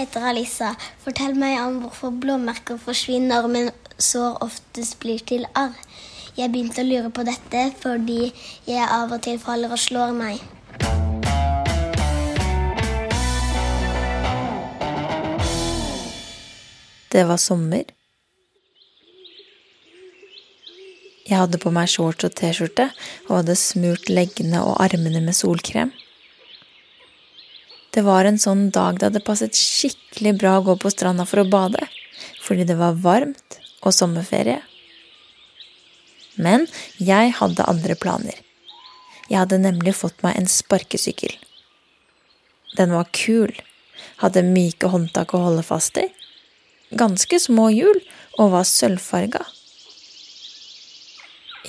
heter Alisa. Fortell meg om hvorfor blåmerker forsvinner, men sår oftest blir til arr. Jeg begynte å lure på dette fordi jeg av og til faller og slår meg. Det var sommer. Jeg hadde på meg shorts og T-skjorte og hadde smurt leggene og armene med solkrem. Det var en sånn dag det hadde passet skikkelig bra å gå på stranda for å bade, fordi det var varmt og sommerferie. Men jeg hadde andre planer. Jeg hadde nemlig fått meg en sparkesykkel. Den var kul, hadde myke håndtak å holde fast i, ganske små hjul og var sølvfarga.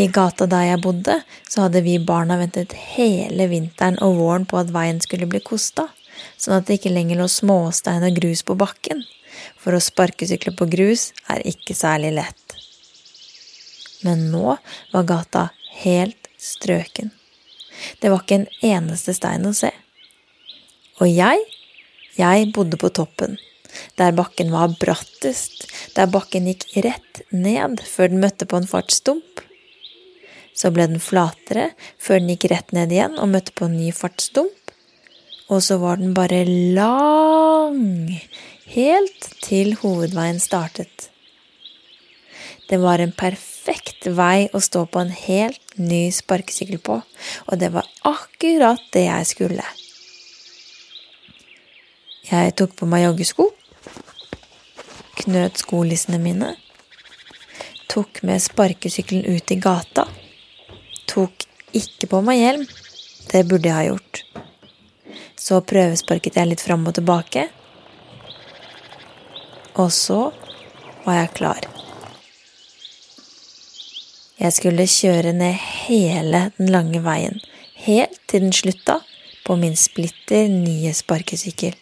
I gata der jeg bodde, så hadde vi barna ventet hele vinteren og våren på at veien skulle bli kosta, sånn at det ikke lenger lå småstein og grus på bakken, for å sparkesykle på grus er ikke særlig lett. Men nå var gata helt strøken. Det var ikke en eneste stein å se. Og jeg, jeg bodde på toppen, der bakken var brattest, der bakken gikk rett ned før den møtte på en fartsdump. Så ble den flatere før den gikk rett ned igjen og møtte på en ny fartsdump. Og så var den bare lang, helt til hovedveien startet. Det var en perfekt vei å stå på en helt ny sparkesykkel på, og det var akkurat det jeg skulle. Jeg tok på meg joggesko, knøt skolissene mine, tok med sparkesykkelen ut i gata, tok ikke på meg hjelm, det burde jeg ha gjort. Så prøvesparket jeg litt fram og tilbake, og så var jeg klar. Jeg skulle kjøre ned hele den lange veien, helt til den slutta på min splitter nye sparkesykkel.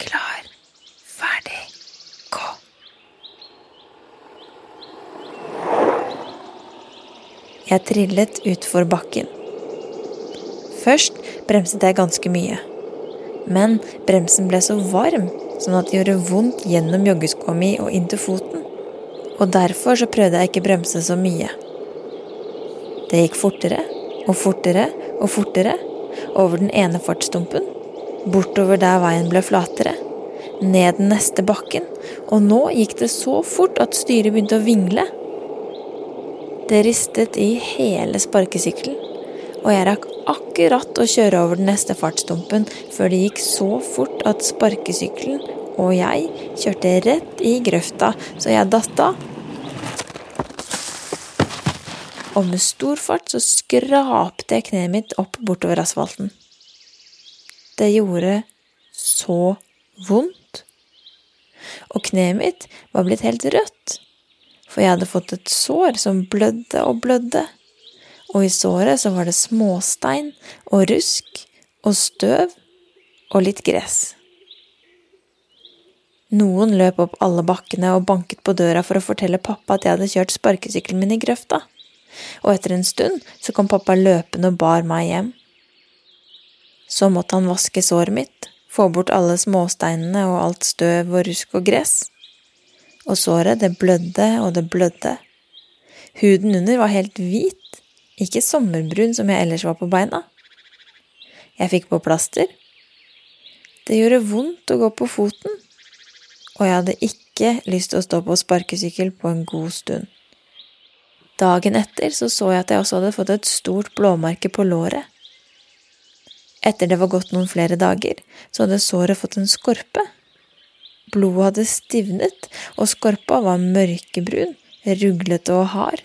Klar, ferdig, gå. Jeg trillet utfor bakken. Først bremset jeg ganske mye. Men bremsen ble så varm, sånn at det gjorde vondt gjennom joggeskoa mi og inn til foten. Og derfor så prøvde jeg ikke bremse så mye. Det gikk fortere og fortere og fortere over den ene fartsdumpen, bortover der veien ble flatere, ned den neste bakken, og nå gikk det så fort at styret begynte å vingle. Det ristet i hele sparkesykkelen, og jeg rakk akkurat å kjøre over den neste fartsdumpen før det gikk så fort at sparkesykkelen og jeg kjørte rett i grøfta, så jeg datt av. Og med stor fart så skrapte jeg kneet mitt opp bortover asfalten. Det gjorde så vondt. Og kneet mitt var blitt helt rødt, for jeg hadde fått et sår som blødde og blødde. Og i såret så var det småstein og rusk og støv og litt gress. Noen løp opp alle bakkene og banket på døra for å fortelle pappa at jeg hadde kjørt sparkesykkelen min i grøfta. Og etter en stund så kom pappa løpende og bar meg hjem. Så måtte han vaske såret mitt, få bort alle småsteinene og alt støv og rusk og gress. Og såret, det blødde og det blødde. Huden under var helt hvit, ikke sommerbrun som jeg ellers var på beina. Jeg fikk på plaster. Det gjorde vondt å gå på foten, og jeg hadde ikke lyst til å stå på sparkesykkel på en god stund. Dagen etter så, så jeg at jeg også hadde fått et stort blåmerke på låret. Etter det var gått noen flere dager, så hadde såret fått en skorpe. Blodet hadde stivnet, og skorpa var mørkebrun, ruglete og hard.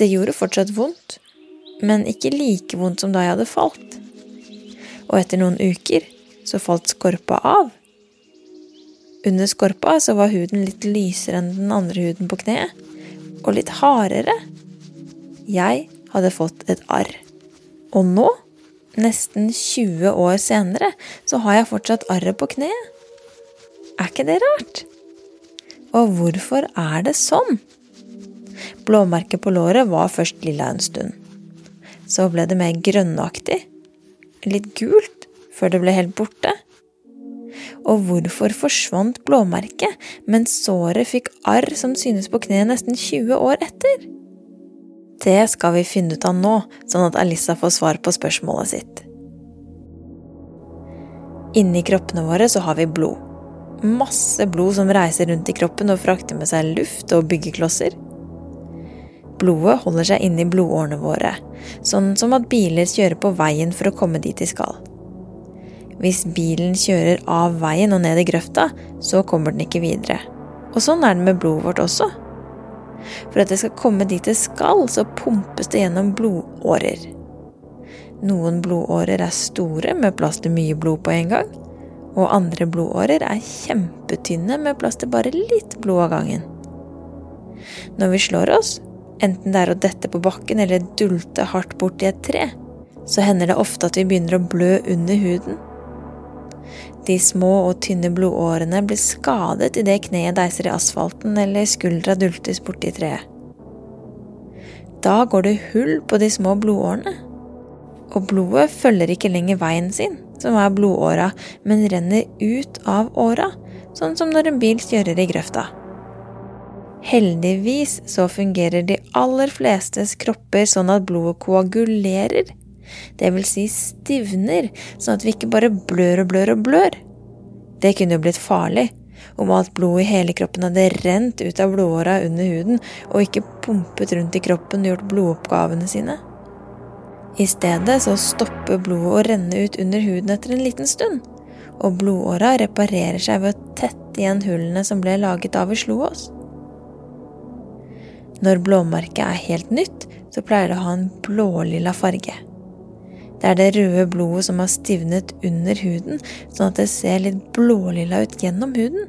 Det gjorde fortsatt vondt, men ikke like vondt som da jeg hadde falt. Og etter noen uker så falt skorpa av. Under skorpa så var huden litt lysere enn den andre huden på kneet, og litt hardere. Jeg hadde fått et arr. Og nå, nesten 20 år senere, så har jeg fortsatt arret på kneet. Er ikke det rart? Og hvorfor er det sånn? Blåmerket på låret var først lilla en stund. Så ble det mer grønnaktig. Litt gult før det ble helt borte. Og hvorfor forsvant blåmerket, mens såret fikk arr som synes på kneet nesten 20 år etter? Det skal vi finne ut av nå, sånn at Alissa får svar på spørsmålet sitt. Inni kroppene våre så har vi blod. Masse blod som reiser rundt i kroppen og frakter med seg luft og byggeklosser. Blodet holder seg inni blodårene våre, sånn som at biler kjører på veien for å komme dit de skal. Hvis bilen kjører av veien og ned i grøfta, så kommer den ikke videre. Og sånn er det med blodet vårt også. For at det skal komme dit det skal, så pumpes det gjennom blodårer. Noen blodårer er store, med plass til mye blod på en gang. Og andre blodårer er kjempetynne, med plass til bare litt blod av gangen. Når vi slår oss, enten det er å dette på bakken eller dulte hardt borti et tre, så hender det ofte at vi begynner å blø under huden. De små og tynne blodårene blir skadet idet kneet deiser i asfalten eller skuldra dultes borti treet. Da går det hull på de små blodårene, og blodet følger ikke lenger veien sin, som er blodåra, men renner ut av åra, sånn som når en bil kjører i grøfta. Heldigvis så fungerer de aller flestes kropper sånn at blodet koagulerer, det vil si stivner, sånn at vi ikke bare blør og blør og blør. Det kunne jo blitt farlig om alt blodet i hele kroppen hadde rent ut av blodåra under huden og ikke pumpet rundt i kroppen og gjort blodoppgavene sine. I stedet så stopper blodet å renne ut under huden etter en liten stund, og blodåra reparerer seg ved å tette igjen hullene som ble laget da vi slo oss. Når blåmerket er helt nytt, så pleier det å ha en blålilla farge. Det er det røde blodet som har stivnet under huden, sånn at det ser litt blålilla ut gjennom huden.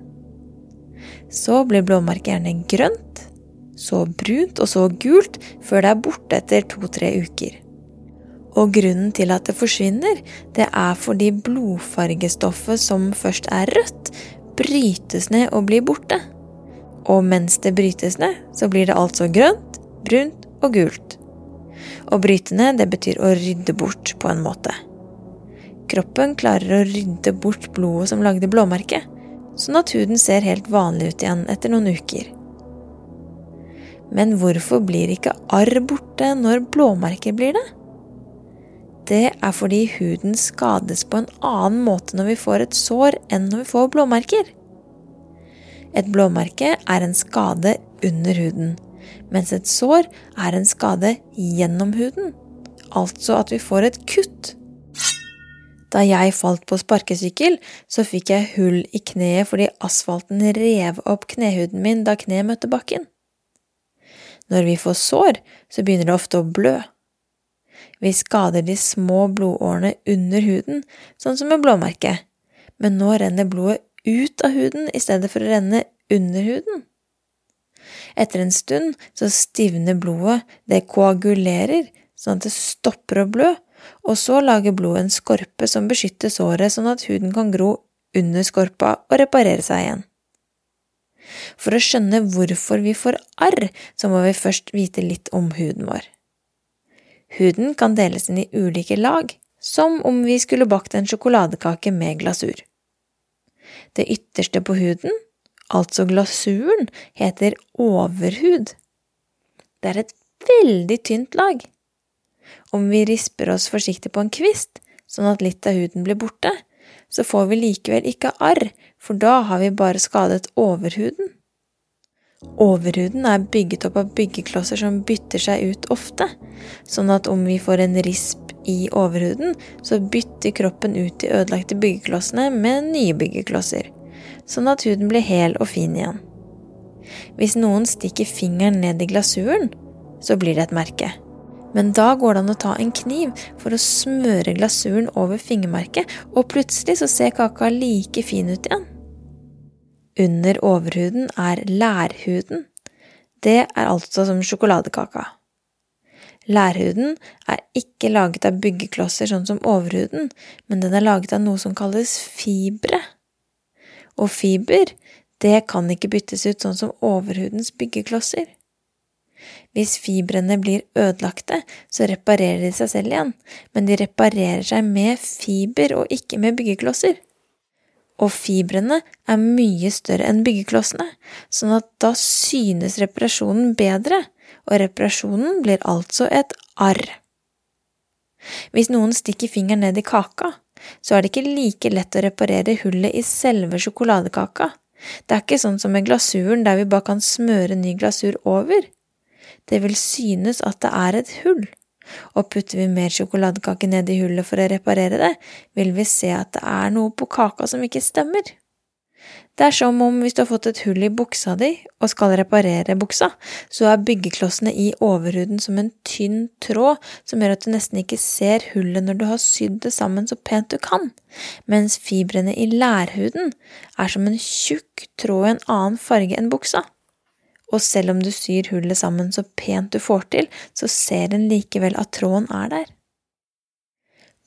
Så blir blåmerket gjerne grønt, så brunt og så gult før det er borte etter to-tre uker. Og grunnen til at det forsvinner, det er fordi blodfargestoffet som først er rødt, brytes ned og blir borte. Og mens det brytes ned, så blir det altså grønt, brunt og gult. Å bryte ned, det betyr å rydde bort, på en måte. Kroppen klarer å rydde bort blodet som lagde blåmerket, sånn at huden ser helt vanlig ut igjen etter noen uker. Men hvorfor blir ikke arr borte når blåmerker blir det? Det er fordi huden skades på en annen måte når vi får et sår enn når vi får blåmerker. Et blåmerke er en skade under huden, mens et sår er en skade gjennom huden, altså at vi får et kutt. Da jeg falt på sparkesykkel, så fikk jeg hull i kneet fordi asfalten rev opp knehuden min da kneet møtte bakken. Når vi får sår, så begynner det ofte å blø. Vi skader de små blodårene under huden, sånn som med blåmerket, men nå renner blodet ut av huden i stedet for å renne under huden. Etter en stund så stivner blodet, det koagulerer, sånn at det stopper å blø, og så lager blodet en skorpe som beskytter såret sånn at huden kan gro under skorpa og reparere seg igjen. For å skjønne hvorfor vi får arr, så må vi først vite litt om huden vår. Huden kan deles inn i ulike lag, som om vi skulle bakt en sjokoladekake med glasur. Det ytterste på huden, altså glasuren, heter overhud. Det er et veldig tynt lag. Om vi risper oss forsiktig på en kvist, sånn at litt av huden blir borte, så får vi likevel ikke arr, for da har vi bare skadet overhuden. Overhuden er bygget opp av byggeklosser som bytter seg ut ofte, sånn at om vi får en risp i overhuden, så bytter kroppen ut de ødelagte byggeklossene med nye byggeklosser, sånn at huden blir hel og fin igjen. Hvis noen stikker fingeren ned i glasuren, så blir det et merke. Men da går det an å ta en kniv for å smøre glasuren over fingermerket, og plutselig så ser kaka like fin ut igjen. Under overhuden er lærhuden. Det er altså som sjokoladekaka. Lærhuden er ikke laget av byggeklosser sånn som overhuden, men den er laget av noe som kalles fibre. Og fiber, det kan ikke byttes ut sånn som overhudens byggeklosser. Hvis fibrene blir ødelagte, så reparerer de seg selv igjen, men de reparerer seg med fiber og ikke med byggeklosser. Og fibrene er mye større enn byggeklossene, sånn at da synes reparasjonen bedre, og reparasjonen blir altså et arr. Hvis noen stikker fingeren ned i kaka, så er det ikke like lett å reparere hullet i selve sjokoladekaka. Det er ikke sånn som med glasuren der vi bare kan smøre ny glasur over. Det vil synes at det er et hull, og putter vi mer sjokoladekake ned i hullet for å reparere det, vil vi se at det er noe på kaka som ikke stemmer. Det er som om hvis du har fått et hull i buksa di og skal reparere buksa, så er byggeklossene i overhuden som en tynn tråd som gjør at du nesten ikke ser hullet når du har sydd det sammen så pent du kan, mens fibrene i lærhuden er som en tjukk tråd i en annen farge enn buksa. Og selv om du syr hullet sammen så pent du får til, så ser en likevel at tråden er der.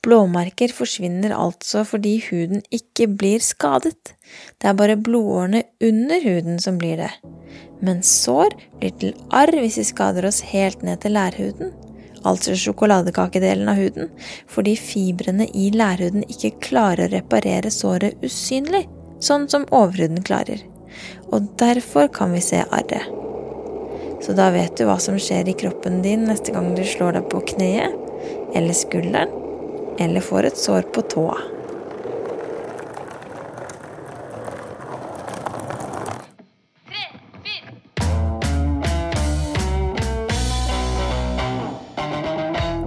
Blåmerker forsvinner altså fordi huden ikke blir skadet. Det er bare blodårene under huden som blir det. Men sår blir til arr hvis vi skader oss helt ned til lærhuden, altså sjokoladekakedelen av huden, fordi fibrene i lærhuden ikke klarer å reparere såret usynlig, sånn som overhuden klarer. Og derfor kan vi se arret. Så da vet du hva som skjer i kroppen din neste gang du slår deg på kneet eller skulderen eller får et sår på tåa.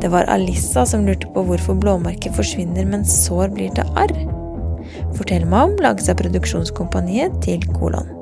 Det var Alissa som lurte på hvorfor blåmerker forsvinner mens sår blir til arr. Fortell meg om lages av produksjonskompaniet til Kolon.